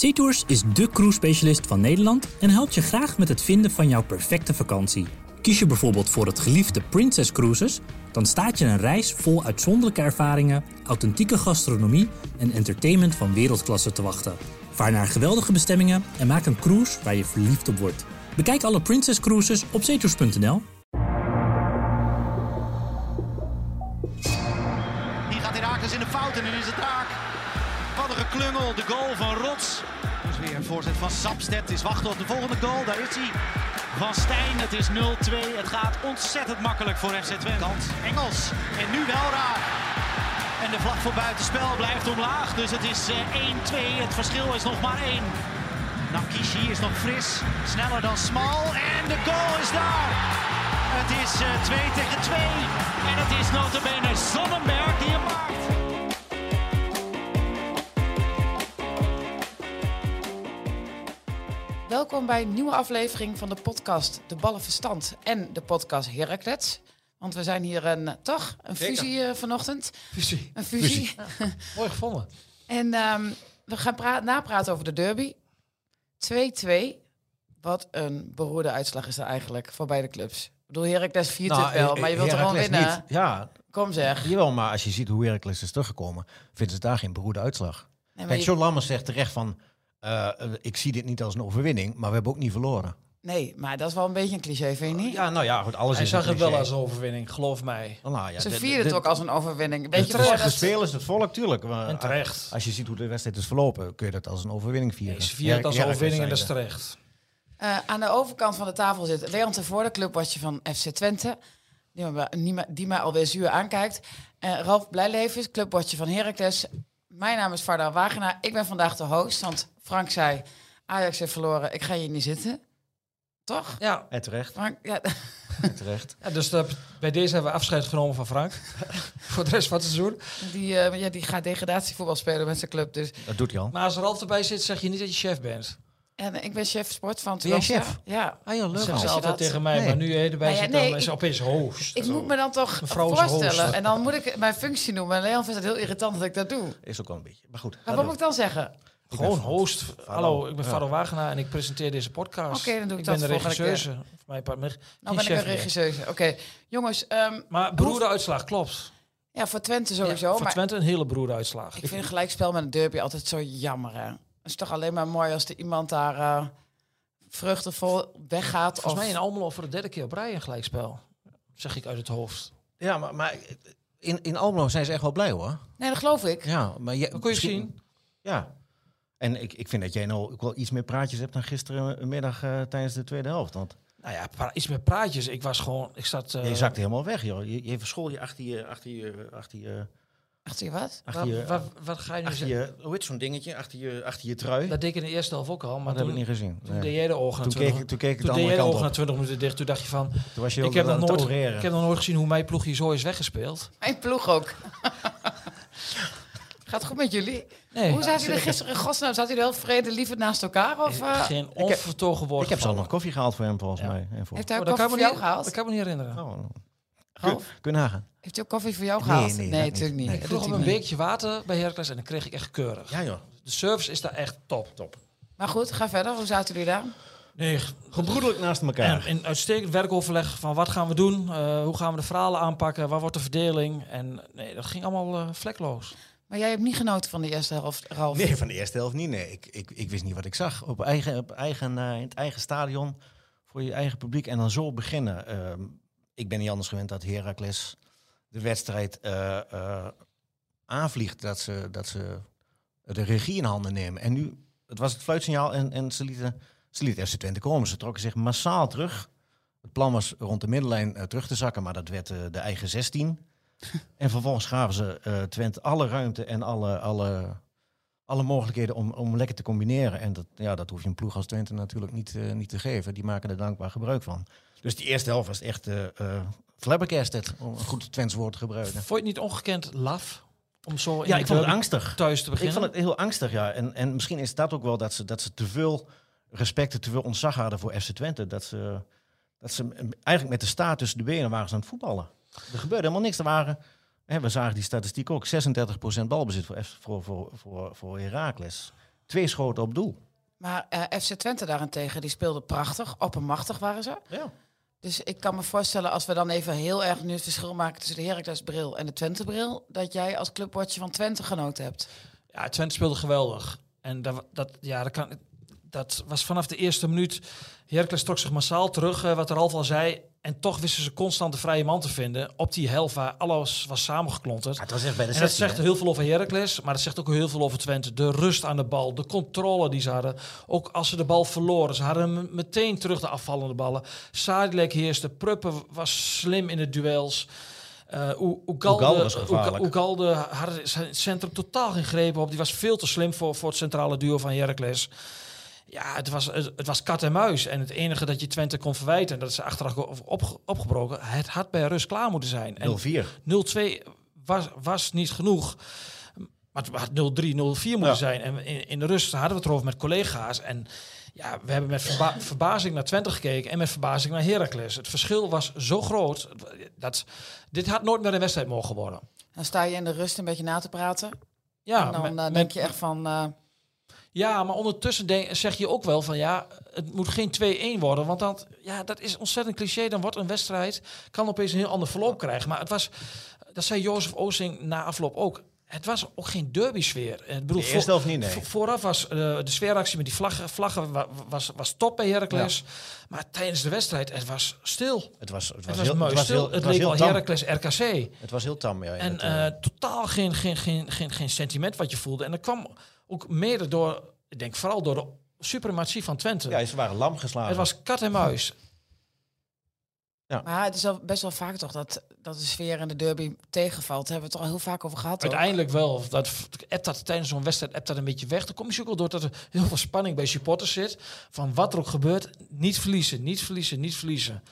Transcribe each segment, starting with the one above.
SeaTours is de cruise-specialist van Nederland en helpt je graag met het vinden van jouw perfecte vakantie. Kies je bijvoorbeeld voor het geliefde Princess Cruises, dan staat je een reis vol uitzonderlijke ervaringen, authentieke gastronomie en entertainment van wereldklasse te wachten. Vaar naar geweldige bestemmingen en maak een cruise waar je verliefd op wordt. Bekijk alle Princess Cruises op zeetours.nl. Hier gaat Herakles in de fout en nu is het raak. Geklungel, de goal van Rots. Dus weer een voorzet van Sapstedt. Is wachten op de volgende goal, daar is hij. Van Stijn, het is 0-2. Het gaat ontzettend makkelijk voor FC Twente. Kant, Engels en nu wel raak. En de vlag voor buitenspel blijft omlaag. Dus het is eh, 1-2. Het verschil is nog maar 1. Nakishi is nog fris. Sneller dan Smal. En de goal is daar. Het is 2 tegen 2. En het is notabene Sonnenberg die hem maakt. Welkom bij een nieuwe aflevering van de podcast De Ballenverstand en de podcast Heracles. Want we zijn hier een, toch, een fusie eh, vanochtend. Fusie. Een fusie. Mooi gevonden. En ehm, we gaan pra- napraten over de derby. 2-2. Wat een beroerde uitslag is er eigenlijk voor beide clubs. Ik bedoel, Heracles viert het wel, maar je wilt er gewoon Nou, eh, winnen. niet. Ja, Kom zeg. jawel, maar als je ziet hoe Heracles is teruggekomen, vinden ze daar geen beroerde uitslag. Nee, maar Kijk, je- John Lammers zegt terecht van, eh, eh, ik zie dit niet als een overwinning, maar we hebben ook niet verloren. nee, maar dat is wel een beetje een cliché, vind je niet? Ja, nou ja, goed, alles Hij is zag een het wel als een overwinning, geloof mij. Nou ja, Ze de- vierden het de- ook als een overwinning. Weet je, Het voordat- de spelers, het volk, tuurlijk. Maar En terecht. Als je ziet hoe de wedstrijd is verlopen, kun je dat als een overwinning vieren. Nee, ze vieren het als een overwinning en dat is terecht. Eh, aan de overkant van de tafel zit Leon Tevoorde, clubwatcher van FC Twente. Die me, die mij alweer zuur aankijkt. Ralf Blijlevens, clubwatcher van Heracles. Mijn naam is Varda Wagenaar. Ik ben vandaag de host, want Frank zei... Ajax heeft verloren, ik ga hier niet zitten. Toch? Ja, En terecht, Frank, ja, en terecht. ja dus dat, bij deze hebben we afscheid genomen van Frank. Voor de rest van het seizoen. die, eh, ja, die gaat degradatievoetbal spelen met zijn club. Dus. Dat doet hij al. Maar als Ralf erbij zit, zeg je niet dat je chef bent. En ik ben chef sport van Ben chef? Ja. Ah ja, leuk. Ze altijd dat- tegen mij, Nee. maar nu je erbij Nou ja, zit, nee, dan is ik- opeens host. Ik moet me dan toch host. voorstellen. En dan moet ik mijn functie noemen. En Leon vindt het heel irritant dat ik dat doe. Is ook wel een beetje. Maar goed. Maar wat moet ik dan zeggen? Gewoon host. Hallo, ik ben Ja. Faro Wagenaar en ik presenteer deze podcast. Oké, dan doe ik ben dat de volgende regisseuse. Voor mij Nou ben ik een regisseuse. Oké, jongens. ehm, Maar beroerde uitslag, klopt. ja, voor Twente sowieso. Ja, voor maar Twente een hele beroerde uitslag. ik vind een gelijkspel met een derby altijd zo jammer. Hè? Het is toch alleen maar mooi als er iemand daar eh, vruchtenvol weggaat. Volgens of... mij in Almelo voor de derde keer op rij een gelijkspel. Zeg ik uit het hoofd. Ja, maar, maar in, in Almelo zijn ze echt wel blij hoor. Nee, dat geloof ik. Ja, maar je, Dat kun je misschien- zien. Ja. En ik, ik vind dat jij nou ook wel iets meer praatjes hebt dan gisterenmiddag eh tijdens de tweede helft. Want Nou ja, iets meer praatjes. Ik was gewoon, ik zat... eh, je zakte helemaal weg, joh. Je, je verschool je achter je, achter je, achter je, Achter je wat? achter Wat, je, wat, wat ga je nu achter zeggen? je hoe heet zo'n dingetje, achter je, achter je trui. Dat deed ik in de eerste helft ook al. Maar dat heb toen, ik niet gezien. toen Nee. deed jij de ogen Toen keek 20 ik, toen keek ik de toen deed andere jij de ogen na op. 20 minuten dicht. Toen dacht je van, Toen was je ik heb, nog nooit, ik heb nog nooit gezien hoe mijn ploeg hier zo is weggespeeld. Mijn ploeg ook. Gaat het goed met jullie? Nee, Hoe zaten jullie gisteren godsnaam? Zaten jullie wel vrede liefend naast elkaar? Of eh, geen onvertogen woord Ik heb zelf gevallen. nog koffie gehaald voor hem, volgens Ja. mij. En voor... heeft hij Oh, ook dat koffie voor jou gehaald? Dat kan me niet herinneren. Oh, Ralf? kun, kun je nagaan. Heeft hij ook koffie voor jou Nee, gehaald? nee, nee natuurlijk niet. niet. Nee. Ik vroeg om hij een niet. beekje water bij Heracles en dan kreeg ik echt keurig. Ja, joh. De service is daar echt top. Top. Maar goed, ga verder. Hoe zaten jullie daar? Nee, Gebroedelijk naast elkaar. En in uitstekend werkoverleg van wat gaan we doen, eh, hoe gaan we de verhalen aanpakken, waar wordt de verdeling. En nee, dat ging allemaal eh, vlekloos. Maar jij hebt niet genoten van de eerste helft, Ralf. Nee, van de eerste helft niet. Nee, ik, ik, ik wist niet wat ik zag. Op eigen, op eigen, eh, in het eigen stadion, voor je eigen publiek. En dan zo beginnen. Ehm, ik ben niet anders gewend dat Heracles de wedstrijd eh, eh, aanvliegt. Dat ze, dat ze de regie in handen nemen. En nu, het was het fluitsignaal en, en ze, lieten, ze lieten FC Twente komen. Ze trokken zich massaal terug. Het plan was rond de middenlijn terug te zakken, maar dat werd de eigen 16. En vervolgens gaven ze eh, Twente alle ruimte en alle, alle, alle mogelijkheden om, om lekker te combineren. En dat, ja, dat hoef je een ploeg als Twente natuurlijk niet, eh, niet te geven. Die maken er dankbaar gebruik van. Dus die eerste helft was echt flabbergasted, om een goed Twents woord te gebruiken. Vond je het niet ongekend laf om zo Ja, ik vond het angstig. thuis te Ik beginnen? vond het heel angstig, ja. En, en misschien is dat ook wel dat ze, dat ze te veel respect en te veel ontzag hadden voor FC Twente. Dat ze, dat ze eigenlijk met de staart tussen de benen waren ze aan het voetballen. Er gebeurde helemaal niks. Er waren, hè, we zagen die statistiek ook, 36% balbezit voor, voor, voor, voor, voor Heracles. twee schoten op doel. Maar eh, FC Twente daarentegen, die speelde prachtig. Oppermachtig waren ze. Ja. Dus ik kan me voorstellen, als we dan even heel erg nu het verschil maken tussen de Heracles bril en de Twente bril, dat jij als clubwatcher van Twente genoten hebt. Ja, Twente speelde geweldig. En dat, dat, ja, dat, kan, dat was vanaf de eerste minuut. Heracles trok zich massaal terug, eh, wat er al al zei. En toch wisten ze constant de vrije man te vinden op die helft waar alles was samengeklonterd. het was echt bij de En dat 16, zegt hè? heel veel over Heracles, maar dat zegt ook heel veel over Twente. De rust aan de bal, de controle die ze hadden. Ook als ze de bal verloren, ze hadden hem meteen terug de afvallende ballen. Sadilek heerste, Pruppen was slim in de duels. Uh, gevaarlijk. Ugalde had het centrum totaal geen greep op. Die was veel te slim voor, voor het centrale duo van Heracles. Ja, het was, het, het was kat en muis. En het enige dat je Twente kon verwijten, en dat is achteraf op, opgebroken, het had bij rust klaar moeten zijn. En 0-4. 0-2 was, was niet genoeg. Maar het had 0-3, 0-4 moeten Ja. zijn. En in, in de rust hadden we het erover met collega's. En ja, we hebben met verba- verbazing naar Twente gekeken en met verbazing naar Heracles. Het verschil was zo groot. Dat, dit had nooit meer een wedstrijd mogen worden. Dan sta je in de rust een beetje na te praten. Ja, en dan met- eh, met- denk je echt van, eh, Ja, maar ondertussen denk, zeg je ook wel van ja, het moet geen 2-1 worden. Want dan, ja, dat is ontzettend cliché. Dan wordt een wedstrijd, kan opeens een heel ander verloop krijgen. Maar het was, dat zei Jozef Oosting na afloop ook. Het was ook geen derby-sfeer. Ik bedoel, De niet, nee. vo- Vooraf was eh, de sfeeractie met die vlaggen, vlaggen wa- was, was top bij Heracles. Maar tijdens de wedstrijd, het was stil. Het was, het was, Het was heel, mooi het was stil. heel, Het was leek wel tam. Heracles RKC. Het was heel tam, ja. En Het, eh, totaal geen, geen, geen, geen, geen sentiment wat je voelde. En dat kwam ook mede door, ik denk vooral door de suprematie van Twente. ja, ze waren lam geslagen. het was kat en muis. maar het is wel best wel vaak toch dat, dat de sfeer in de derby tegenvalt. Daar hebben we het al heel vaak over gehad. Uiteindelijk wel. Dat appt dat tijdens zo'n wedstrijd appt dat een beetje weg. Dan kom je ook wel door dat er heel veel spanning bij supporters zit. Van wat er ook gebeurt, niet verliezen, niet verliezen, niet verliezen.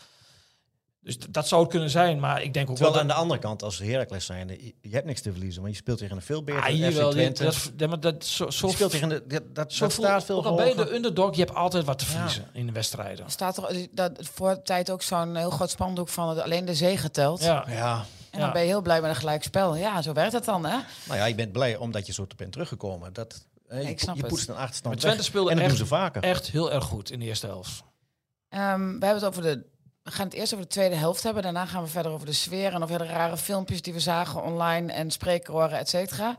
Dus dat zou het kunnen zijn, maar ik denk ook Terwijl wel aan de andere kant, als Heracles zijn, je, hebt niks te verliezen. Want je speelt tegen een veel beter Ah, FC wel, Twente. dat, dat, maar dat, zo, zo, je speelt tegen de, dat, dat, zo staat veel ook al bij hoger. de underdog, je hebt altijd wat te Ja. verliezen in de wedstrijden. Er staat toch dat voor de tijd ook zo'n heel groot spandoek van het alleen de zege telt. Ja. Ja, En dan ben je heel blij met een gelijkspel. Ja, zo werkt het dan, hè? nou ja, je bent blij omdat je zo te bent teruggekomen. Dat, eh, je, ik snap je het. poetst een achterstand Maar Twente weg. speelde En dat echt- doen ze vaker. Echt heel erg goed in de eerste helft. Ehm, we hebben het over de. We gaan het eerst over de tweede helft hebben. Daarna gaan we verder over de sfeer en over de rare filmpjes die we zagen online en spreekhoren, et cetera.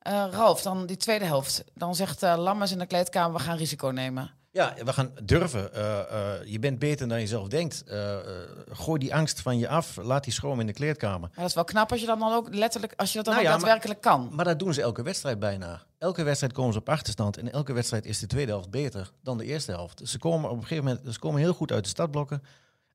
Eh, Ralf, dan die tweede helft. Dan zegt Lammers in de kleedkamer, we gaan risico nemen. Ja, we gaan durven. Eh, je bent beter dan je zelf denkt. Gooi die angst van je af. Laat die schroom in de kleedkamer. Maar dat is wel knap als je dat dan ook letterlijk, als je dat dan Nou ook ja, maar- daadwerkelijk kan. Maar dat doen ze elke wedstrijd bijna. Elke wedstrijd komen ze op achterstand. En elke wedstrijd is de tweede helft beter dan de eerste helft. Ze komen op een gegeven moment ze komen heel goed uit de stadblokken.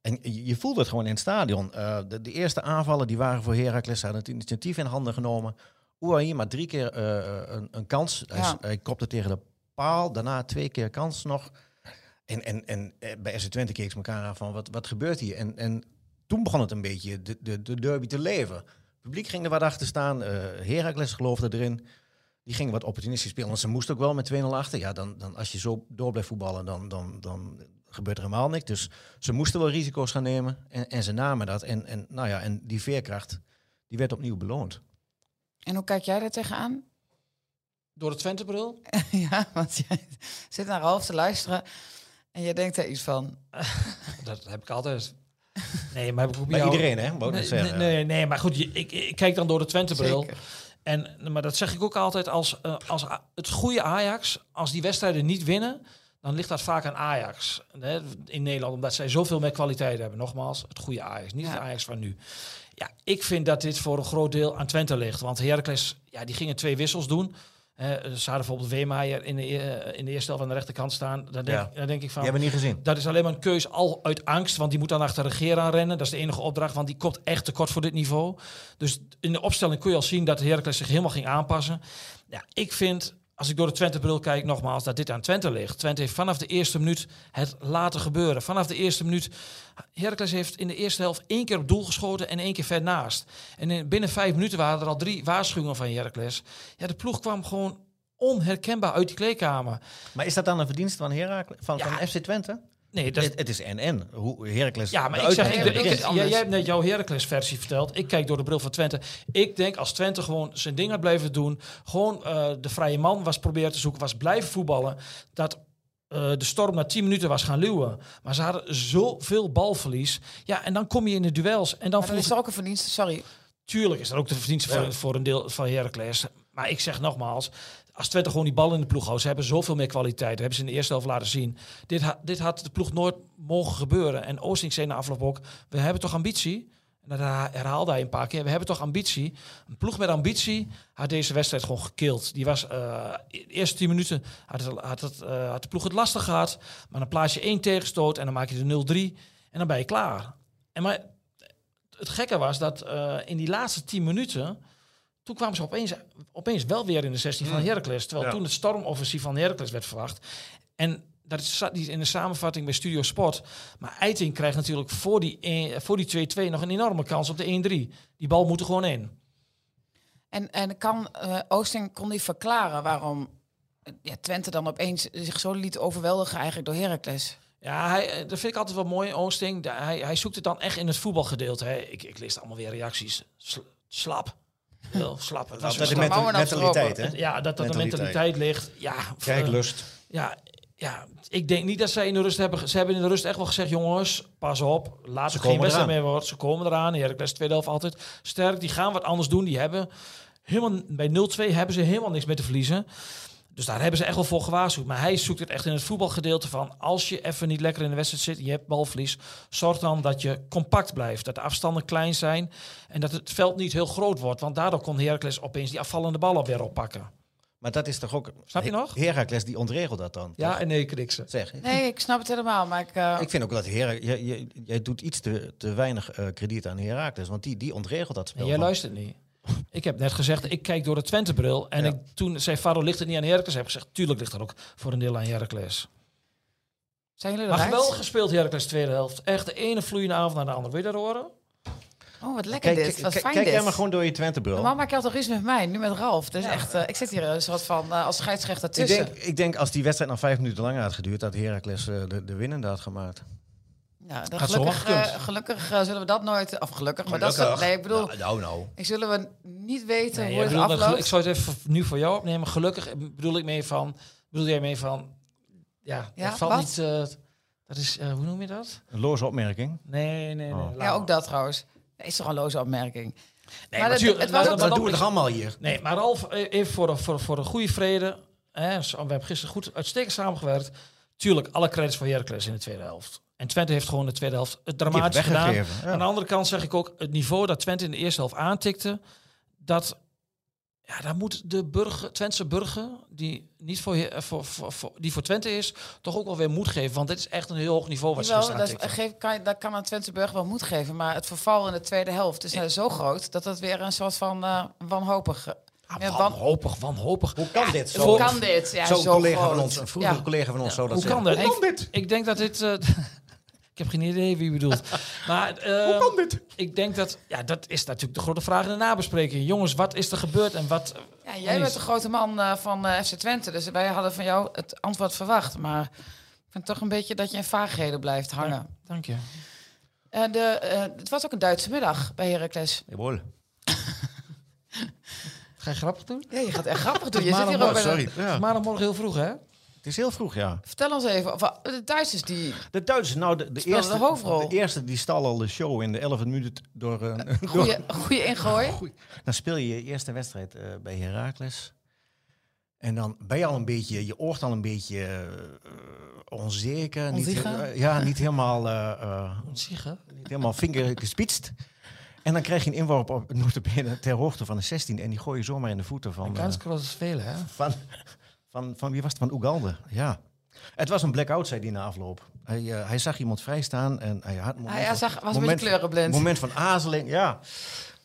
En je, voelt het gewoon in het stadion. Eh, de, de eerste aanvallen die waren voor Heracles. Ze hadden het initiatief in handen genomen. Ouahi maar drie keer eh, een, een kans. Hij, Ja. s- hij kopte tegen de paal. Daarna twee keer kans nog. En, en, en eh, bij SC Twente keek ze elkaar aan van wat, wat gebeurt hier? En, en toen begon het een beetje de, de, de derby te leven. Het publiek ging er wat achter staan. eh Heracles geloofde erin. Die ging wat opportunistisch spelen. Want ze moest ook wel met 2-0 achter. Ja, dan, dan als je zo door blijft voetballen, dan, dan, dan gebeurt er helemaal niks. Dus ze moesten wel risico's gaan nemen. En, en ze namen dat. En, en, nou ja, en die veerkracht, die werd opnieuw beloond. En hoe kijk jij daar tegenaan? Door de Twente-bril? ja, want jij zit naar Ralf te luisteren en je denkt er iets van. Dat heb ik altijd. Nee, maar heb ik ook Bij jou- iedereen, hè? Wou ik Nee, zeggen. nee, nee, nee, maar goed, ik, ik kijk dan door de Twente-bril. Zeker. En, maar dat zeg ik ook altijd als, eh, als het goede Ajax, als die wedstrijden niet winnen, dan ligt dat vaak aan Ajax. Hè, in Nederland, omdat zij zoveel meer kwaliteit hebben. Nogmaals, het goede Ajax, niet Ja. het Ajax van nu. Ja, ik vind dat dit voor een groot deel aan Twente ligt. Want Heracles, ja, die gingen twee wissels doen. Eh, ze hadden bijvoorbeeld Weemaier in de, eh, in de eerste helft aan de rechterkant staan. Dan denk, Ja. denk ik van, Die hebben we niet gezien. dat is alleen maar een keus al uit angst, want die moet dan achter de regeer aan rennen. Dat is de enige opdracht, want die komt echt tekort voor dit niveau. Dus in de opstelling kun je al zien dat de Heracles zich helemaal ging aanpassen. Ja, ik vind, als ik door de Twente-bril kijk, nogmaals, dat dit aan Twente ligt. Twente heeft vanaf de eerste minuut het laten gebeuren. Vanaf de eerste minuut, Heracles heeft in de eerste helft één keer op doel geschoten en één keer ver naast. En in, binnen vijf minuten waren er al drie waarschuwingen van Heracles. Ja, de ploeg kwam gewoon onherkenbaar uit die kleedkamer. Maar is dat dan een verdienste van Heracles, van, Ja. van FC Twente? Nee, dat is, Het, het is en-en. Hoe Heracles... ja, maar ik zeg, ik, ik, is jij, anders. jij hebt net jouw Heracles-versie verteld. Ik kijk door de bril van Twente. Ik denk als Twente gewoon zijn ding had blijven doen, gewoon eh, de vrije man was proberen te zoeken, was blijven voetballen, dat eh, de storm na 10 minuten was gaan luwen. Maar ze hadden zoveel balverlies. Ja, en dan kom je in de duels. En dan Maar dan voelt is er ook een verdienste, sorry. Tuurlijk is dat ook de verdienste voor, voor een deel van Heracles. Maar ik zeg nogmaals, als Twente gewoon die bal in de ploeg houdt, ze hebben zoveel meer kwaliteit. Dat hebben ze in de eerste helft laten zien. Dit, dit had de ploeg nooit mogen gebeuren. En Oosting zei na afloop ook, we hebben toch ambitie? En dat herha- herhaalde hij een paar keer. We hebben toch ambitie? Een ploeg met ambitie had deze wedstrijd gewoon gekild. Die was, eh, de eerste 10 minuten had, het, had, het, eh, had de ploeg het lastig gehad. Maar dan plaats je één tegenstoot en dan maak je de 0-3. En dan ben je klaar. En maar het gekke was dat eh, in die laatste 10 minuten... Toen kwamen ze opeens, opeens wel weer in de 16 van Heracles. Terwijl Ja. toen het stormoffensief van Heracles werd verwacht. En dat zat niet in de samenvatting bij Studio Sport. Maar Eiting krijgt natuurlijk voor die voor die 2-2 nog een enorme kans op de 1-3. Die bal moet er gewoon in. En, en kan eh, Oosting kon die verklaren waarom eh, ja, Twente dan opeens zich zo liet overweldigen eigenlijk door Heracles? Ja, hij, eh, dat vind ik altijd wel mooi, Oosting. Hij, hij zoekt het dan echt in het voetbalgedeelte. Hè. Ik, ik lees allemaal weer reacties. Sl- slap. Heel slap. Het was Dat een de menta- mentaliteit, hè? ja, dat dat de Mentaliteit. ligt. Ja, Kijklust. Ja, ja, ik denk niet dat zij in de rust hebben. Ze hebben in de rust echt wel gezegd: jongens, pas op. Laat Ze er geen komen wedstrijd eraan. meer worden. Ze komen eraan. Heracles tweede helft altijd sterk. Die gaan wat anders doen. Die hebben helemaal bij 0-2 hebben ze helemaal niks meer te verliezen. Dus daar hebben ze echt wel voor gewaarschuwd. Maar hij zoekt het echt in het voetbalgedeelte van... als je even niet lekker in de wedstrijd zit, je hebt balverlies... zorg dan dat je compact blijft. Dat de afstanden klein zijn en dat het veld niet heel groot wordt. Want daardoor kon Heracles opeens die afvallende ballen weer oppakken. Maar dat is toch ook... Snap je nog? Heracles die ontregelt dat dan. Ja, toch? en nee, kniksen. Zeg. Nee, ik snap het helemaal, maar ik... eh, Ik vind ook dat Her jij, doet iets te, te weinig eh, krediet aan Heracles. Want die, die ontregelt dat spel. En jij van- luistert niet. Ik heb net gezegd, ik kijk door de Twente-bril. En Ja. ik, toen zei Faro, ligt het niet aan Heracles? Heb ik gezegd, tuurlijk ligt er ook voor een deel aan Heracles. zijn jullie Maar geweldig gespeeld Heracles tweede helft. Echt de ene vloeiende avond naar de andere. Wil je dat horen? Oh, wat lekker Kijk, dit. Wat kijk, fijn kijk jij maar gewoon door je Twente-bril. Normaal maak je altijd ruzie met mij, nu met Ralf. Dus echt, eh, ik zit hier een soort van eh, als scheidsrechter Ik tussen. denk, ik denk als die wedstrijd nog vijf minuten langer had geduurd... dat Heracles eh, de, de winnende had gemaakt. Ja, dan Had gelukkig eh, gelukkig eh, zullen we dat nooit... Of gelukkig, maar dat is... Nee, ik bedoel, Nou, nou, nou. ik zullen we niet weten Nee, hoe ik het bedoel, afloopt. ik zou het even nu voor jou opnemen. Gelukkig bedoel ik mee van... Bedoel jij mee van... Ja, Ja, dat valt wat? niet... eh, dat is... eh, hoe noem je dat? Een loze opmerking. Nee, nee, nee. Oh. laat Ja, ook dat trouwens. Dat is toch een loze opmerking. Nee, Maar dat- natuurlijk, het was maar- Dat doen we toch allemaal hier? Nee, maar Ralf, eh, even voor de, voor, voor de goede vrede. Hè, zo- we hebben gisteren goed uitstekend samengewerkt. Tuurlijk, alle credits voor Heracles in de tweede helft. En Twente heeft gewoon de tweede helft het dramatisch gedaan. ja. Aan de andere kant zeg ik ook, het niveau dat Twente in de eerste helft aantikte, dat ja, daar moet de burger, Twentse burger, die niet voor, eh, voor, voor, voor- die voor Twente is, toch ook wel weer moed geven. Want dit is echt een heel hoog niveau wat ze Jawel, dat, is- aantikten. geef, kan, je- dat kan een Twente Burg wel moed geven. Maar het verval in de tweede helft is eh, zo groot... dat het weer een soort van eh wanhopig... Ah, wanhopig, wanhopig. Hoe kan dit? Zo, Hoe kan dit? Ja, Zo'n zo collega groot. van ons, een vroegere Ja. collega van ons, zo dat Hoe kan dat? zeggen. Ik, ik denk dat dit. eh, ik heb geen idee wie je bedoelt. Maar Hoe kan dit? Ik denk dat. Ja, dat is natuurlijk de grote vraag in de nabespreking. Jongens, wat is er gebeurd en wat. Ja, jij bent de grote man eh, van eh, FC Twente, dus wij hadden van jou het antwoord verwacht. Maar ik vind toch een beetje dat je in vaagheden blijft hangen. Dank je. Eh, de, eh, het was ook een Duitse middag bij Heracles. Jawohl. Ga je grappig doen? Ja, je gaat echt grappig doen. Je zit hier ook bij Sorry. Ja. Maar dan morgen heel vroeg, hè? Het is heel vroeg, ja. Vertel ons even, of, eh, de Duitsers die... De Duitsers, nou, de, eerste, de hoofdrol. de eerste die stal al de show in de 11e minuut door... een door Goeie, goeie ingooi. dan speel je je eerste wedstrijd eh, bij Heracles. En dan ben je al een beetje, je oort al een beetje eh, onzeker. Niet, eh, ja, niet helemaal, eh, eh, Ziegen. niet helemaal vingergespitst. En dan krijg je een inworp op ter hoogte van de 16. En die gooi je zomaar in de voeten van... eh, Kans is veel, hè? van, van, van wie was het? Van Ugalde, ja. Het was een blackout, zei hij na afloop. Hij, eh, hij zag iemand vrijstaan en hij had een moment, Hij, zag, was een moment, kleurenblind. moment van aarzeling. Ja,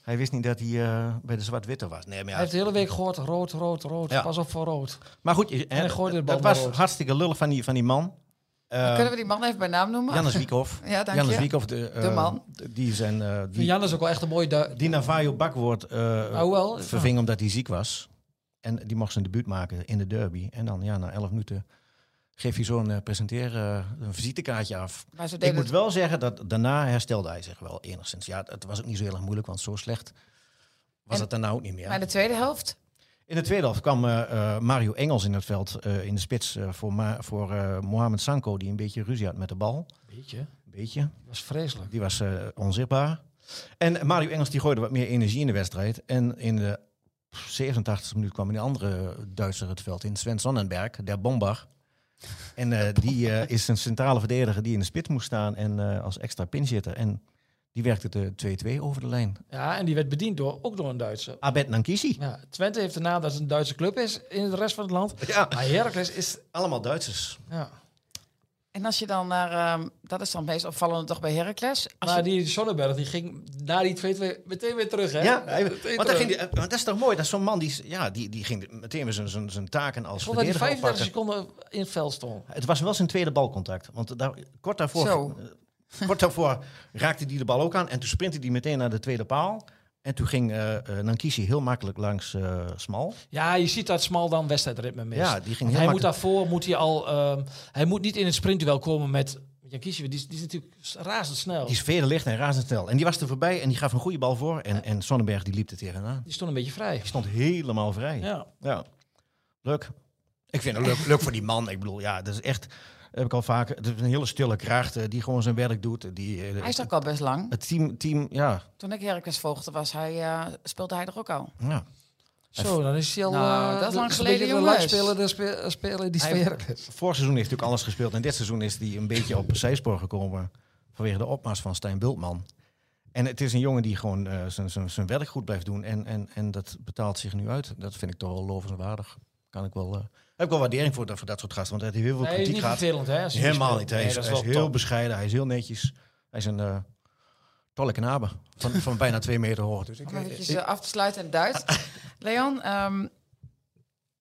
hij wist niet dat hij eh, bij de zwart-witte was. Nee, maar, Hij heeft de hele week gehoord, rood, rood, rood. Ja. Pas op voor rood. maar goed, je- hij gooide de bal dat was rood. hartstikke lullig van die, van die man. Eh, Kunnen we die man even bij naam noemen? Jannes Wiekhoff. Ja, dank Jannes. Wiekhoff, de, De man. Die zijn, eh, die, Jan is ook wel echt een mooie... Die Navajo Bakwoord eh Oh, verving omdat hij ziek was. En die mocht zijn debuut maken in de derby. En dan, ja, na elf minuten geef je zo'n uh, presenteer uh, een visitekaartje af. Maar ze Ik moet wel zeggen dat daarna herstelde hij zich wel enigszins. Ja, het was ook niet zo heel erg moeilijk, want zo slecht was En- het daarna ook niet meer. Maar de tweede helft, In de tweede helft kwam eh, Mario Engels in het veld eh, in de spits voor, Ma voor eh, Mohamed Sanko, die een beetje ruzie had met de bal. Weet je, Een beetje. dat was vreselijk. Die was eh, onzichtbaar. En Mario Engels die gooide wat meer energie in de wedstrijd. En in de 87e minuut kwam een andere Duitser het veld in, Sven Sonnenberg, der Bomber. En eh, die eh, is een centrale verdediger die in de spits moest staan en eh, als extra pinchitter. En die werkte de 2-2 over de lijn. Ja, en die werd bediend door, ook door een Duitser. Abed Nankisi. Ja, Twente heeft de naam dat het een Duitse club is in de rest van het land. Ja, Maar Heracles is... allemaal Duitsers. Ja. En als je dan naar, ehm, dat is dan het meest opvallende toch bij Heracles. Als Maar je, die Sonnenberg die ging na die 2-2 meteen weer terug, hè? Ja, hij- want terug. ging die, want dat is toch mooi, dat is zo'n man die, ja, die, die ging meteen weer zijn- zijn zijn taken als Ik vond dat hij verdediger 35 oppakken. seconden in het veld stond. Het was wel zijn tweede balcontact. Want daar, kort, daarvoor, Zo. eh, kort daarvoor raakte hij de bal ook aan. En toen sprintte hij meteen naar de tweede paal. En toen ging Nankisi heel makkelijk langs eh, Smal. Ja, je ziet dat Smal dan wedstrijdritme mist. Ja, die ging heel hij moet daarvoor moet hij al... ehm, hij moet niet in het sprintduel komen met... Jan Kiesje, die, is- die is natuurlijk razendsnel. Die is licht en razendsnel. En die was er voorbij en die gaf een goede bal voor. En, en Sonnenberg die liep er tegenaan. Die stond een beetje vrij. Die stond helemaal vrij. Ja. Ja. Leuk. Ik vind het leuk, leuk voor die man. Ik bedoel, ja, dat is echt... Heb ik al vaker. Het is een hele stille kracht eh, die gewoon zijn werk doet. Die, eh, hij is ook al best lang. het team, team, ja. Toen ik Heracles volgde, was hij, eh, speelde hij er ook al. ja. Zo, dan is hij al... Nou, eh, dat is lang geleden, jongens. langspeler, de spe- speler die Hij-. Vorig seizoen heeft hij ook alles gespeeld. En dit seizoen is hij een beetje op zijspoor gekomen. Vanwege de opmars van Stijn Bultman. En het is een jongen die gewoon eh, zijn- zijn zijn werk goed blijft doen. En, en, en dat betaalt zich nu uit. Dat vind ik toch wel lovenswaardig. Kan ik wel, eh, heb ik wel waardering voor, dat- voor dat soort gasten. Want hij heeft heel veel Nee, hij is kritiek niet gehad. Helemaal niet. Hij Nee, is, hij is heel top. bescheiden. Hij is heel netjes. Hij is een eh tolle knabe. Van, van bijna twee meter hoog. Dus ik, Om eventjes eh, af te sluiten in Duits. Leon, ehm,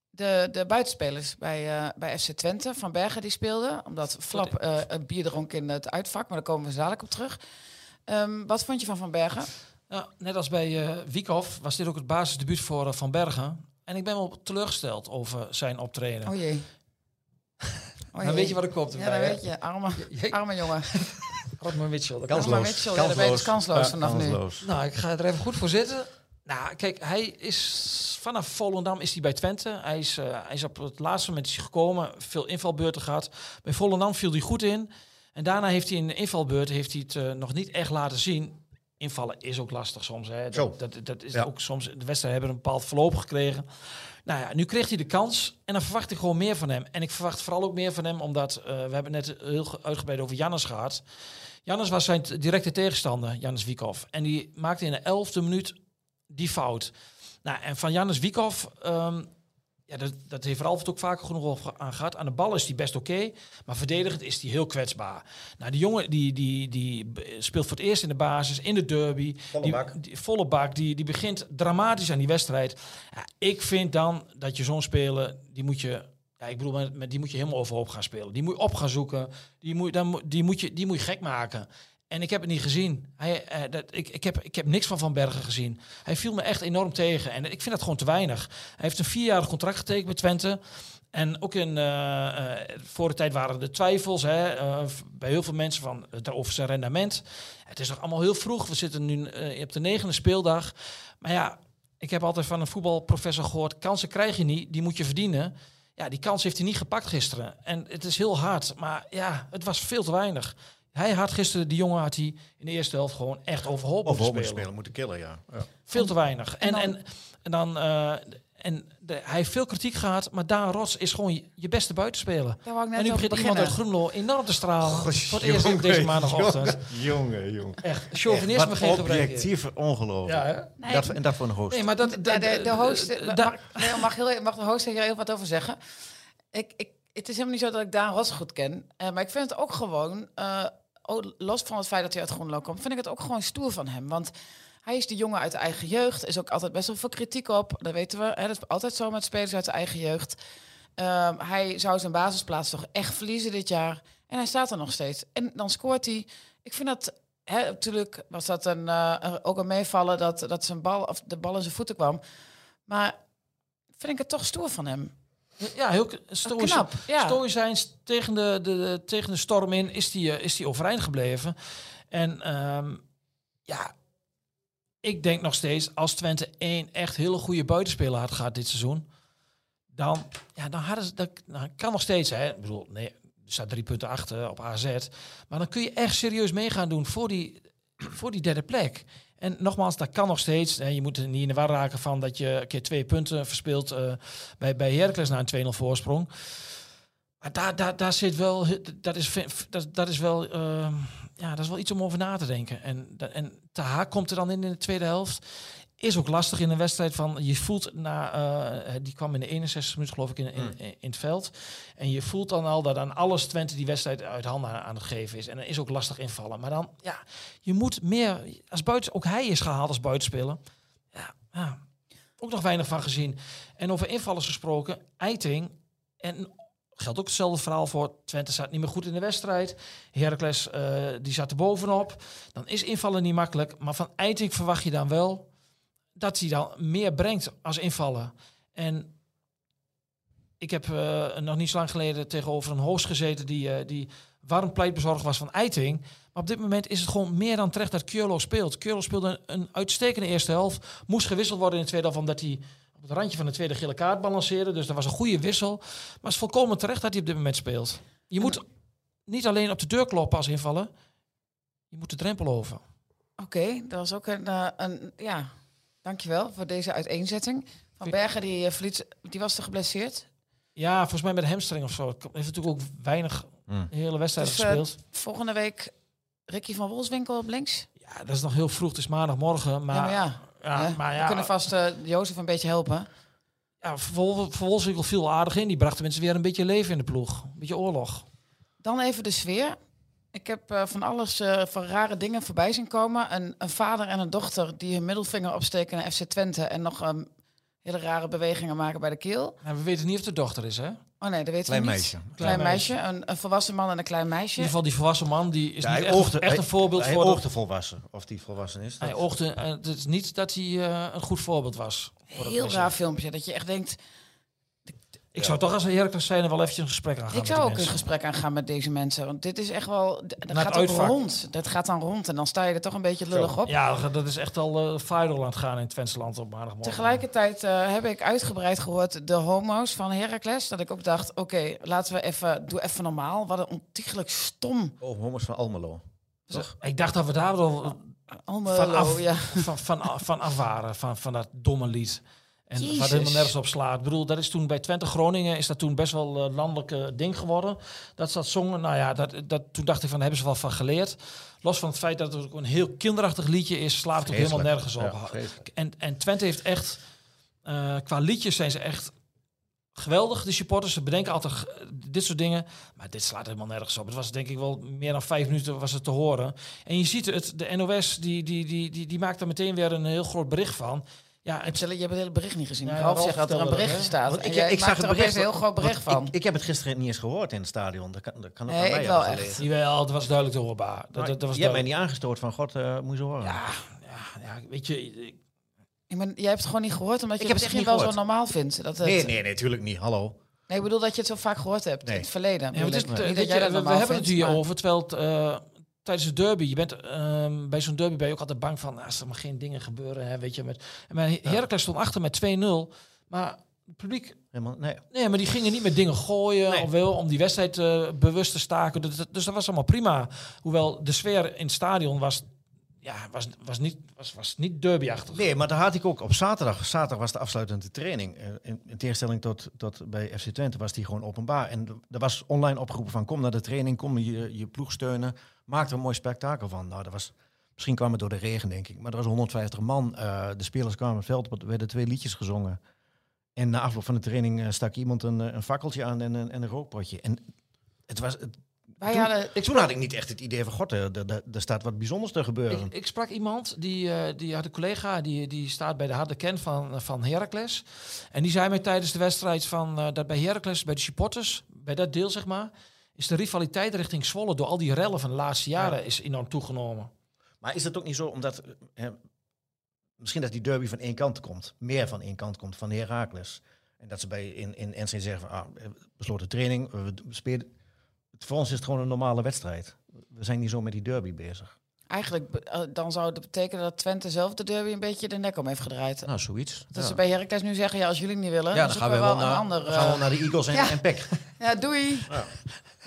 de, de buitenspelers bij, eh, bij FC Twente, Van Bergen, die speelden. Omdat Flap eh, een bier dronk in het uitvak, maar daar komen we dadelijk op terug. Ehm, wat vond je van Van Bergen? Ja, net als bij eh Wiekhoff was dit ook het basisdebuut voor Van Bergen. En ik ben wel teleurgesteld over zijn optreden. Oh jee. Oh dan jee. weet je wat er komt. Ja, hè? weet je. Arme, Je- arme jongen. Rodman Mitchell. Kansloos. Mitchell, ja, daar ben je dus kansloos vanaf nu. kansloos. Nou, ik ga er even goed voor zitten. Nou, kijk, hij is vanaf Volendam is hij bij Twente. Hij is, eh, hij is op het laatste moment is gekomen, veel invalbeurten gehad. Bij Volendam viel hij goed in. En daarna heeft hij in de invalbeurt heeft hij het eh, nog niet echt laten zien. Invallen is ook lastig soms. Hè. Dat, dat, dat is Ja. ook soms. De wedstrijden hebben een bepaald verloop gekregen. Nou ja, nu kreeg hij de kans en dan verwacht ik gewoon meer van hem. En ik verwacht vooral ook meer van hem, omdat eh, we hebben net heel ge- uitgebreid over Jannes gehad. Jannes was zijn directe tegenstander, Jannes Wiekhoff. En die maakte in de elfde minuut die fout. Nou, en van Jannes Wiekhoff, ehm, ja, dat, dat heeft Ralf ook vaker genoeg aan gehad. Aan de bal is hij best oké, maar verdedigend is hij heel kwetsbaar. Nou, die jongen die, die, die speelt voor het eerst in de basis, in de derby. Volle die, bak. Die, volle bak, die, die begint dramatisch aan die wedstrijd. Ja, ik vind dan dat je zo'n speler, die moet je... Ja, ik bedoel, met, met die moet je helemaal overhoop gaan spelen. Die moet je op gaan zoeken. Die moet, dan, die moet, je, die moet je gek maken. En ik heb het niet gezien. Hij, eh, dat, ik, ik, heb, ik heb niks van Van Bergen gezien. Hij viel me echt enorm tegen. En ik vind dat gewoon te weinig. Hij heeft een vierjarig contract getekend met Twente. En ook in eh, eh, voor de tijd waren er twijfels hè, eh, bij heel veel mensen van, over zijn rendement. Het is nog allemaal heel vroeg. We zitten nu eh, op de negende speeldag. Maar ja, ik heb altijd van een voetbalprofessor gehoord... kansen krijg je niet, die moet je verdienen. Ja, die kans heeft hij niet gepakt gisteren. En het is heel hard, maar ja, het was veel te weinig. Hij had gisteren, die jongen had hij in de eerste helft gewoon echt overhoop moeten spelen. spelen, moeten killen, ja. ja. Veel te weinig. En, dan- en, en dan... eh, en de, hij heeft veel kritiek gehad, maar Daan Rots is gewoon je, je beste buitenspeler. Daar wou ik net En nu begint iemand uit beginnen. Groenlo enorm te stralen. Goh, voor het eerst op deze maandagochtend. Jongen, jongen. Echt, chauvinisme geen gebrek. objectief ongelooflijk. Ja, hè? Nee, dat, en dat voor een host. Nee, maar dat... de, de, de host, mag, mag, heel, mag de host hier heel wat over zeggen? Ik, ik, het is helemaal niet zo dat ik Daan Ros goed ken. eh, maar ik vind het ook gewoon, oh, los van het feit dat hij uit Groenlo komt, vind ik het ook gewoon stoer van hem. Want hij is de jongen uit de eigen jeugd. is ook altijd best wel veel kritiek op. Dat weten we. Hè, dat is altijd zo met spelers uit de eigen jeugd. Ehm, hij zou zijn basisplaats toch echt verliezen dit jaar. En hij staat er nog steeds. En dan scoort hij. Ik vind dat... Hè, natuurlijk was dat een, eh, ook een meevallen dat, dat zijn bal, of de bal in zijn voeten kwam. Maar vind ik het toch stoer van hem. Ja, heel stoïcijns. knap, ja. Stoïcijns tegen de, de, de- tegen de storm in is die, eh, is die overeind gebleven. En ehm, ja, ik denk nog steeds, als Twente één echt hele goede buitenspeler had gehad dit seizoen, dan, ja, dan hadden ze, dat, nou, kan nog steeds, hè. Ik bedoel, nee, er staat drie punten achter op AZ. Maar dan kun je echt serieus mee gaan doen voor die, voor die derde plek. En nogmaals, dat kan nog steeds. Hè, je moet er niet in de war raken van dat je een keer twee punten verspeelt eh, bij, bij Heracles na een 2-0 voorsprong. Maar daar, daar, daar zit wel, dat is, dat, dat is wel, ehm, ja, dat is wel iets om over na te denken. En, en Taha komt er dan in in de tweede helft. Is ook lastig in een wedstrijd van, je voelt na, eh, die kwam in de 61 minuut geloof ik in, in, in het veld. En je voelt dan al dat aan alles Twente die wedstrijd uit handen aan, aan het geven is. En dan is ook lastig invallen. Maar dan, ja, je moet meer, als buiten, ook hij is gehaald als buitenspeler. Ja, ja, ook nog weinig van gezien. En over invallers gesproken, Eiting en geldt ook hetzelfde verhaal voor. Twente staat niet meer goed in de wedstrijd. Heracles eh, die zat er bovenop. Dan is invallen niet makkelijk. Maar van Eiting verwacht je dan wel dat hij dan meer brengt als invallen. En ik heb eh, nog niet zo lang geleden tegenover een host gezeten die, eh, die warm pleitbezorger was van Eiting. Maar op dit moment is het gewoon meer dan terecht dat Keulo speelt. Keulo speelde een, een uitstekende eerste helft. Moest gewisseld worden in de tweede helft omdat hij op het randje van de tweede gele kaart balanceerde. Dus dat was een goede wissel. Maar het is volkomen terecht dat hij op dit moment speelt. Je moet niet alleen op de deur kloppen als invallen. Je moet de drempel over. Oké, dat was ook een, eh, een... Ja, dankjewel voor deze uiteenzetting. Van Bergen, die, eh, verliet, die was er geblesseerd. Ja, volgens mij met een hamstring of zo. Het heeft natuurlijk ook weinig Hmm. hele wedstrijden Dus, eh, gespeeld. Volgende week Ricky van Wolfswinkel op links. Ja, dat is nog heel vroeg. Het is maandagmorgen. Maar ja, maar ja. ja, hè, maar We kunnen vast eh Jozef een beetje helpen. ja Vol- Wolfswinkel viel aardig in. Die bracht de mensen weer een beetje leven in de ploeg. Een beetje oorlog. Dan even de sfeer. Ik heb eh, van alles eh, van rare dingen voorbij zien komen. Een, een vader en een dochter die hun middelvinger opsteken naar FC Twente en nog ehm, hele rare bewegingen maken bij de keel. En we weten niet of het de dochter is, hè? In Oh nee, dat weten Klein we niet. meisje. Klein, Klein meisje, Een, een volwassen man en een klein meisje. ieder geval die volwassen man, die is Ja, niet hij echt, oogde- echt een hij- voorbeeld Hij voor... de- oogde volwassen. Of die volwassen is. Hij oogde, eh, het is niet dat hij eh, een goed voorbeeld was. voor Heel raar filmpje, dat je echt denkt... Ik zou toch als een Heracles zijn er wel eventjes een gesprek aan gaan ik met zou die ook een gesprek aangaan met deze mensen. Want dit is echt wel... Dat gaat ook rond. Dat gaat dan rond. En dan sta je er toch een beetje lullig op. Ja, dat is echt al uh, viral aan het gaan in het Twentseland op maandagmorgen. Tegelijkertijd eh, heb ik uitgebreid gehoord de homo's van Heracles. Dat ik ook dacht, oké, laten we even, doe even normaal. Wat een ontiegelijk stom. Oh, homo's van Almelo. Toch? Ik dacht dat we daar wel Almelo, Vanaf- ja. van, van, van af waren, van, van dat domme lied. En Jezus. waar het helemaal nergens op slaat. Ik bedoel, dat is toen bij Twente Groningen is dat toen best wel een landelijk eh, ding geworden. Dat ze dat zongen. Nou ja, dat, dat, toen dacht ik van, daar hebben ze wel van geleerd. Los van het feit dat het ook een heel kinderachtig liedje is, slaat het ook helemaal nergens op. Ja, en, en Twente heeft echt, eh, qua liedjes zijn ze echt geweldig, de supporters. Ze bedenken altijd dit soort dingen. Maar dit slaat helemaal nergens op. Het was denk ik wel meer dan vijf minuten was het te horen. En je ziet het, de NOS die, die, die, die, die maakt daar meteen weer een heel groot bericht van. Ja, Je en hebt, je hebt het hele bericht niet gezien. Ja, Ralf zegt dat er een bericht staat. Ik, ik maakt zag het er bericht een heel groot bericht van. Ik, ik heb het gisteren niet eens gehoord in het stadion. Dat kan, dat kan ook Nee, aan ik wel echt. Jawel, het was duidelijk te hoorbaar. Dat, dat, dat was je hebt mij niet aangestoord van God, eh moet je horen. Ja, ja, ja, weet je, ik- Ik ben, jij hebt het gewoon niet gehoord, omdat je Ik heb het misschien wel zo normaal vindt. Dat het, nee, nee, nee, natuurlijk niet. Hallo. Nee, ik bedoel dat je het zo vaak gehoord hebt Nee. in het verleden. Ja, maar het is, Niet dat jij dat we, hebben het hier maar- over, terwijl het, eh, tijdens de derby, je bent ehm, bij zo'n derby ben je ook altijd bang van, ah, als er maar geen dingen gebeuren, hè, weet je. Met, en mijn Heracles stond achter met 2-0, maar het publiek, Helemaal, nee. nee, maar die gingen niet met dingen gooien, Nee. of wel, om die wedstrijd eh, bewust te staken. Dus, dus dat was allemaal prima. Hoewel de sfeer in het stadion was, ja, was, was niet, was, was niet derbyachtig. Nee, maar daar had ik ook op zaterdag. Zaterdag was de afsluitende training. Eh, In, in tegenstelling tot, tot bij FC Twente was die gewoon openbaar. En er was online opgeroepen van kom naar de training, kom je, je ploeg steunen. Maak er een mooi spektakel van. Nou, dat was, misschien kwam het door de regen, denk ik. Maar er was 150 man. Eh, de spelers kwamen het veld op, er werden twee liedjes gezongen. En na afloop van de training eh, stak iemand een, een fakkeltje aan en een, en een rookpotje. En het was, het, Wij toen, hadden, ik, toen had ik niet echt het idee van, god, er, er, staat wat bijzonders te gebeuren. Ik, ik sprak iemand, die, eh, die had een collega, die, die staat bij de harde ken van, van Heracles. En die zei mij tijdens de wedstrijd van, eh, dat bij Heracles, bij de supporters, bij dat deel zeg maar, is de rivaliteit richting Zwolle door al die rellen van de laatste jaren is enorm toegenomen. Maar is het ook niet zo, omdat eh, misschien dat die derby van één kant komt, meer van één kant komt, van Heracles. En dat ze bij in, in NC zeggen van, ah, besloten training, we spelen. Voor ons is het gewoon een normale wedstrijd. We zijn niet zo met die derby bezig. Eigenlijk, eh, dan zou het betekenen dat Twente zelf de derby een beetje de nek om heeft gedraaid. Nou, zoiets. Dat ja. ze bij Heracles nu zeggen, ja, als jullie niet willen, ja, dan gaan we wel wel een naar, ander... dan gaan we naar de Eagles en, ja. en PEC. ja, doei.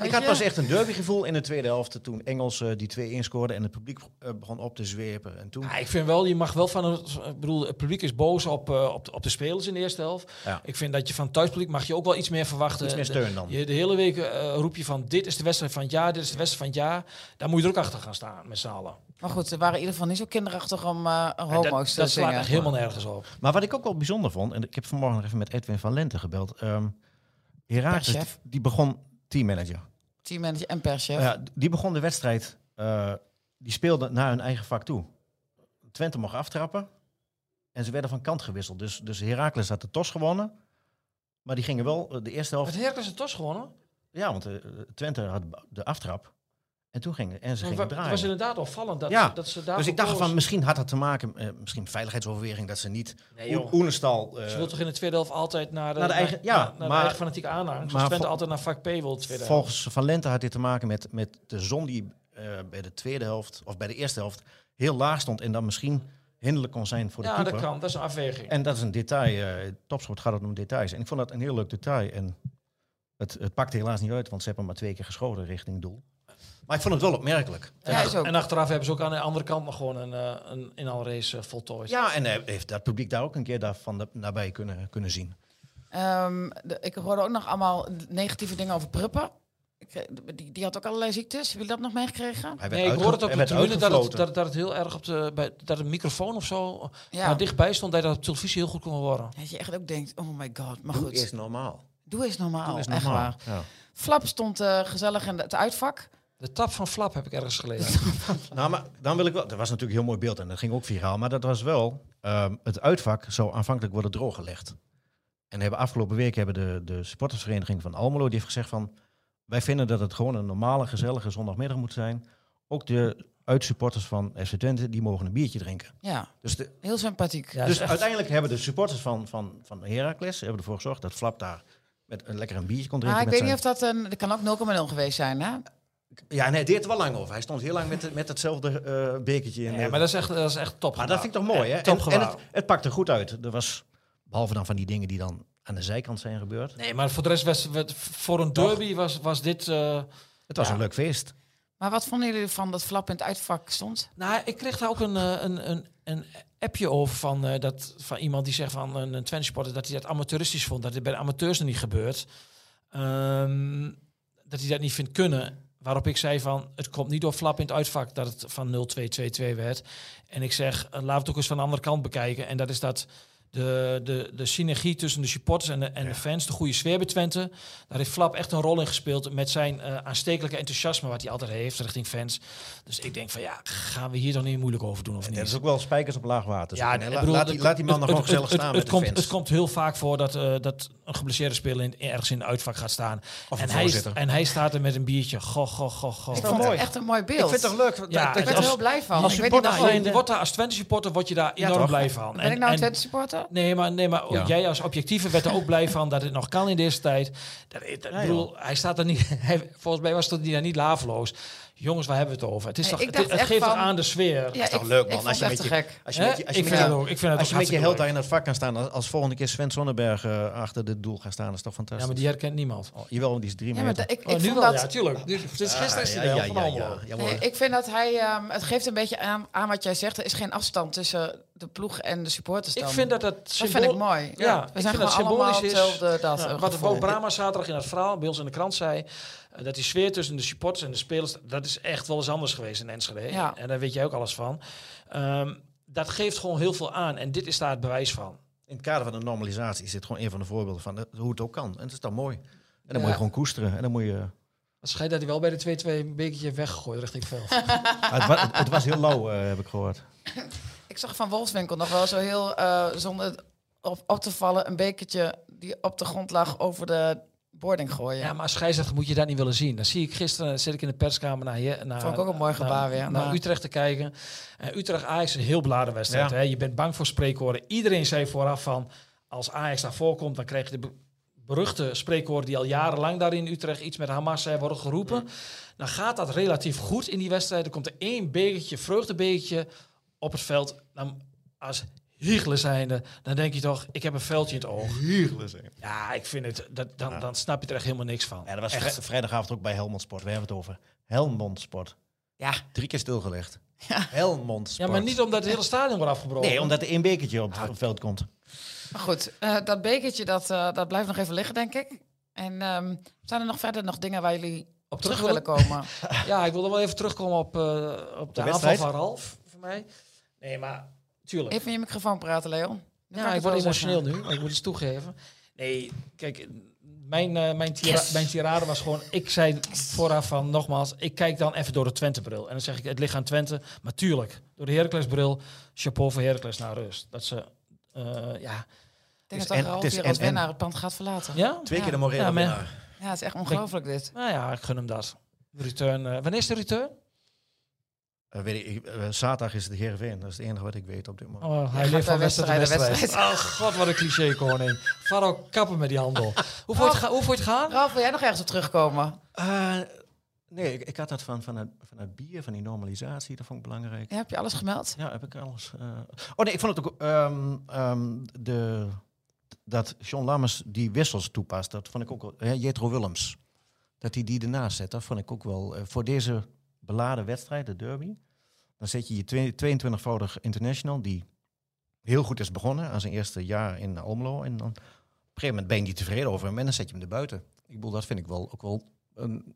Ik had pas echt een derbygevoel in de tweede helft toen Engels eh, die 2-1 scoorde en het publiek eh, begon op te zwepen. En toen, Ja, ik vind wel, je mag wel van het, ik bedoel, het publiek is boos op, eh, op, de, op de spelers in de eerste helft. Ja. Ik vind dat je van het thuispubliek mag je ook wel iets meer verwachten. iets meer steun dan. De, je, de hele week roep je van dit is de wedstrijd van het jaar, dit is de wedstrijd van het jaar. Daar moet je er ook achter gaan staan met z'n allen. Maar goed, ze waren in ieder geval niet zo kinderachtig om eh En homo's dat, te dat slaat echt helemaal nergens op. Maar wat ik ook wel bijzonder vond, en ik heb vanmorgen nog even met Edwin van Lente gebeld. ehm Herakles, die, begon teammanager. Teammanager en perschef. Ja, die begon de wedstrijd, eh, die speelde naar hun eigen vak toe. Twente mocht aftrappen en ze werden van kant gewisseld. Dus, dus Herakles had de tos gewonnen, maar die gingen wel eh, de eerste helft... Het Heracles het tos gewonnen. Ja, want Twente had de aftrap en toen gingen en ze gingen draaien. Het was inderdaad opvallend dat, Ja, dat ze daar Dus ik dacht van, misschien had dat te maken, eh, misschien veiligheidsoverweging, dat ze niet Nee, Oenestal... eh, Ze wil toch in de tweede helft altijd naar de, Naar de eigen- ja, naar, naar de maar- eigen fanatieke aanhang. Maar Twente altijd naar vak P wil tweede helft. Volgens Van Lente had dit te maken met, met de zon die eh, bij de tweede helft, of bij de eerste helft, heel laag stond en dan misschien hinderlijk kon zijn voor de Ja, keeper. dat kan. Dat is een afweging. En dat is een detail. eh topsport gaat het om details. En ik vond dat een heel leuk detail. En het, het pakte helaas niet uit, want ze hebben maar twee keer geschoten richting doel. Maar ik vond het wel opmerkelijk. Ja. En achteraf hebben ze ook aan de andere kant nog gewoon een, eh, een inhaalrace eh, voltooid. Ja, en eh, heeft dat publiek daar ook een keer daar van de, nabij kunnen, kunnen zien. Ehm, de- ik hoorde ook nog allemaal negatieve dingen over Pruppen. Ik, die, die had ook allerlei ziektes. Hebben jullie dat nog meegekregen? Nee, ik hoorde het op de tribune dat het, dat, dat het heel erg op de, bij, dat een microfoon of zo Ja. maar dichtbij stond, dat je dat op televisie heel goed kon horen. Dat je echt ook denkt, oh my god. Maar Doe goed, is normaal. doe eens normaal. Doe is Echt normaal. waar. Ja. Flap stond eh, gezellig in het uitvak. De tap van Flap heb ik ergens gelezen. Nou, maar dan wil ik wel. Dat was natuurlijk een heel mooi beeld en dat ging ook viraal. Maar dat was wel. ehm, het uitvak zou aanvankelijk worden drooggelegd. En hebben afgelopen week hebben de, de supportersvereniging van Almelo die heeft gezegd van. Wij vinden dat het gewoon een normale, gezellige zondagmiddag moet zijn. Ook de uitsupporters van FC Twente, die mogen een biertje drinken. Ja, Dus, de, heel sympathiek. Ja, dus echt- uiteindelijk hebben de supporters van, van, van Heracles hebben ervoor gezorgd dat Flap daar met een lekker een biertje kon drinken. Maar ik weet niet of dat een... Dat kan ook 0,0 geweest zijn, hè? Ja, nee, het deed er wel lang over. Hij stond heel lang met, met hetzelfde eh, bekertje in. Ja, maar dat is echt, dat is echt top. Maar dat vind ik toch mooi, hè? Top En, en het, het pakte goed uit. Er was, behalve dan van die dingen die dan aan de zijkant zijn gebeurd. Nee, maar voor de rest, was, was- voor een derby was, was dit... eh, Het was Ja. een leuk feest. Maar wat vonden jullie van dat Flap in het uitvak stond? Nou, ik kreeg daar ook een, eh, een, een, een appje over van, eh, dat, van iemand die zegt van een, een supporter dat hij dat amateuristisch vond. Dat dit bij de amateurs nog niet gebeurt. Ehm, dat hij dat niet vindt kunnen. Waarop ik zei van, het komt niet door flap in het uitvak dat het van 0-2-2-2 werd. En ik zeg, eh, laten we het ook eens van de andere kant bekijken. En dat is dat de, de, de synergie tussen de supporters en de, en de fans, de goede sfeer bij Twente. Daar heeft Flap echt een rol in gespeeld met zijn eh, aanstekelijke enthousiasme wat hij altijd heeft richting fans. Dus ik denk van ja, gaan we hier dan niet moeilijk over doen of En niet? dat is ook wel spijkers op laag water. Ja, bedoel, laat, die, laat die man nog het- gewoon gezellig het- staan het, met het de komt, fans. Het komt heel vaak voor dat, eh, dat een geblesseerde speler in, ergens in de uitvak gaat staan. Of en, hij, voorzitter. en hij staat er met een biertje. Goh, goh, goh, goh. Ik wel vond mooi. het echt een mooi beeld. Ik vind het toch leuk dat, Ja, dat Ik werd er heel blij van. als ik weet niet supporter Nou, je- wordt daar als Twente supporter word je daar enorm blij van. Ben ik nou een Twente supporter? Nee, maar, nee, maar ook Ja. jij als objectieve werd er ook blij van dat het nog kan in deze tijd. Dat, dat, Ja, bedoel, hij staat er niet. Hij, volgens mij was dat die daar niet laveloos. Jongens, waar hebben we het over? Het, is toch, ik het, geeft toch aan de sfeer. Ja, is toch ik, leuk, ik man, vond als je het echt met te je- gek. Als je Hè? met je, als je ik met vind je, het ook. Ik vind het als je met je held daar in het vak kan staan, als, als volgende keer Sven Sonnenberg eh, achter het doel gaat staan, is toch fantastisch. Ja, maar die herkent niemand. Oh, jawel, die is drie Ja, maar meter. ik, ik Oh, nu wel, dat... ja, tuurlijk. Dit is gisteren is hij de van ik vind dat hij... ehm, het geeft een beetje aan, aan wat jij zegt. Er is geen afstand tussen de ploeg en de supporters Ik dan. vind dat dat Dat vind ik mooi. Ja, we ik zijn vind dat gewoon allemaal symbolisch is. hetzelfde dat, eh, wat. Bo Brama zaterdag in het verhaal bij ons in de krant zei, eh, dat die sfeer tussen de supporters en de spelers, dat is echt wel eens anders geweest in Enschede. Ja. En daar weet jij ook alles van. Ehm, dat geeft gewoon heel veel aan en dit is daar het bewijs van. In het kader van de normalisatie is dit gewoon een van de voorbeelden van hoe het ook kan. En het is dan mooi. En dan moet je gewoon koesteren. En dan moet je... Het schijnt dat hij wel bij de 2-2 een bekertje weggegooid richting het veld. Het, wa- het was heel lauw, eh, heb ik gehoord. Ik zag van Wolfswinkel nog wel zo heel, eh, zonder op, op te vallen, een bekertje die op de grond lag over de boarding gooien. Ja, maar als scheidsrechter moet je dat niet willen zien. Dan zie ik gisteren, zit ik in de perskamer naar, je, naar, Vond ik ook een mooi gebaar naar, weer, naar maar- Utrecht te kijken. En Utrecht Ajax is een heel beladen wedstrijd. Ja. Hè? Je bent bang voor spreekwoorden. Iedereen zei vooraf van, als Ajax daar voorkomt, dan krijg je de be- beruchte spreekwoorden die al jarenlang daar in Utrecht iets met Hamas eh, worden geroepen. Dan gaat dat relatief goed in die wedstrijd. Er komt er één bekertje, vreugdebekertje op het veld. Dan, als Hiegelen zijnde, dan denk je toch, ik heb een veldje in het oog. Ja, ik vind het, dat, dan, dan snap je er echt helemaal niks van. Ja, dat was Echt. vri- vrijdagavond ook bij Helmond Sport. We hebben het over Helmond Sport. Ja, Drie keer stilgelegd. Ja. Helmond Sport. Ja, maar niet omdat het hele stadion wordt afgebroken. Nee, omdat er één bekertje op het veld komt. maar goed. eh, dat bekertje, dat, eh, dat blijft nog even liggen, denk ik. En ehm, zijn er nog verder nog dingen waar jullie op terug terug willen komen? Ja, ik wil er wel even terugkomen op, eh, op de, aanval wedstrijd? van Ralf, voor mij. Nee, maar tuurlijk. Even in je microfoon praten, Leon. Ja, ik word emotioneel zeggen. nu, ik moet iets toegeven. Nee, kijk, mijn, eh, mijn, tira mijn tirade was gewoon... Ik zei vooraf van, nogmaals, ik kijk dan even door de Twente-bril. En dan zeg ik, het ligt aan Twente. Maar tuurlijk, door de Heracles-bril, chapeau voor Heracles naar rust. Dat ze, eh, ja... Ik denk Dus dat en- Ralf het is weer als en- en- winnaar het pand gaat verlaten. Ja? Twee Ja. keer de morele Ja, winnaar. Ja, het is echt ongelooflijk dit. Nou ja, ik gun hem dat. Return, eh, wanneer is de return? Eh, weet ik, eh, zaterdag is het Heerenveen. Dat is het enige wat ik weet op dit moment. Oh, hij leeft van wedstrijd wedstrijd. Oh god, wat een cliché koning. Faro, kappen met die handel. Hoe je het, hoe het gaan? Ralf, wil jij nog ergens op terugkomen? Eh, nee, ik, ik had dat van, van, het, van het bier, van die normalisatie. Dat vond ik belangrijk. Ja, heb je alles gemeld? Ja, heb ik alles. eh. Oh nee, ik vond het ook. ehm, ehm, de, dat John Lammers die wissels toepast, dat vond ik ook wel. hè, Jetro Willems. Dat hij die ernaast zet, dat vond ik ook wel. eh, voor deze beladen wedstrijd, de derby. Dan zet je je twee- 22-voudig international, die heel goed is begonnen aan zijn eerste jaar in Almelo. En dan op een gegeven moment ben je niet tevreden over hem en dan zet je hem erbuiten. Ik bedoel, dat vind ik wel ook wel een,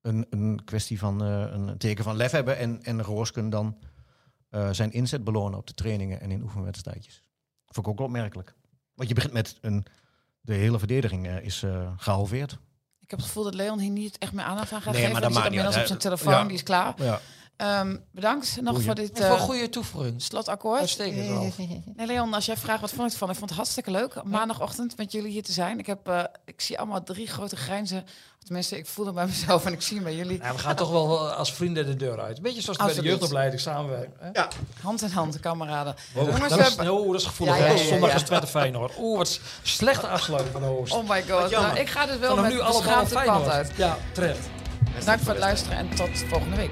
een, een kwestie van eh, een teken van lef hebben. En, en Roos kunnen dan eh, zijn inzet belonen op de trainingen en in oefenwedstrijdjes. Vond ik ook opmerkelijk. Want je begint met een. De hele verdediging eh, is eh, gehalveerd. Ik heb het gevoel dat Leon hier niet echt meer aandacht aan gaat Nee, geven. maar dat maakt niet inmiddels op zijn telefoon, Ja. die is klaar. Ja. Ehm, bedankt nog Goeie. voor dit voor een eh goede toevoeging. slotakkoord. Uitstekend, Ralf. Nee, Leon, als jij vraagt wat vond ik ervan, ik vond het hartstikke leuk om maandagochtend met jullie hier te zijn. Ik, heb, eh, ik zie allemaal drie grote grijnzen. Tenminste, ik voel het bij mezelf en ik zie hem bij jullie. Ja, we gaan toch wel als vrienden de deur uit. Een beetje zoals bij de jeugdopleiding samenwerken. hè? Hand in hand, kameraden. Oh, Jongens, dat, is, oh, dat is gevoelig. Ja, ja, ja, ja, Zondag ja. is Twente Feyenoord. Oeh, wat slechte afsluiting van de host. Oh my god. Nou, ik ga dus wel Vanaf met nu allemaal Feyenoord. uit. Ja, terecht. Dank voor het luisteren en tot volgende week.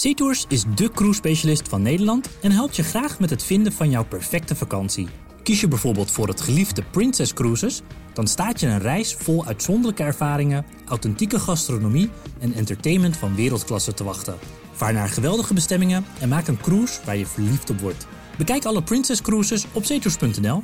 SeaTours is de cruise-specialist van Nederland en helpt je graag met het vinden van jouw perfecte vakantie. Kies je bijvoorbeeld voor het geliefde Princess Cruises, dan staat je een reis vol uitzonderlijke ervaringen, authentieke gastronomie en entertainment van wereldklasse te wachten. Vaar naar geweldige bestemmingen en maak een cruise waar je verliefd op wordt. Bekijk alle Princess Cruises op zeetours.nl